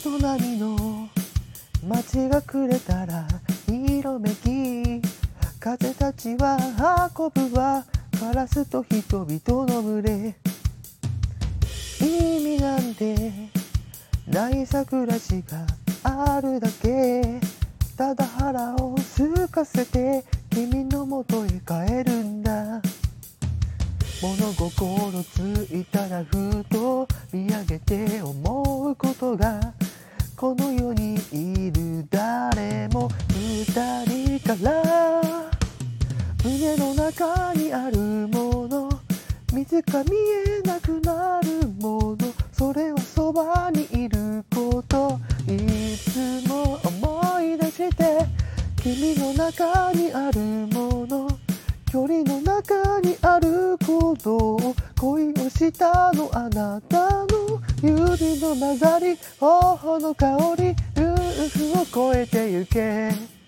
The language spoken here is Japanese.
人波の街が暮れたら色めき風たちは運ぶはカラスと人々の群れ。意味なんてない桜しかあるだけ。ただ腹を空かせて君のもとへ帰るんだ。物心ついたらふと見上げて思うことがこの世にいる誰も二人から胸の中にあるもの水か見えなくなるものそれはそばにいることいつも思い出して君の中にあるもの距離の中にあることを恋をしたのあなたの指の混ざり頬の香りルーフを越えてゆけ。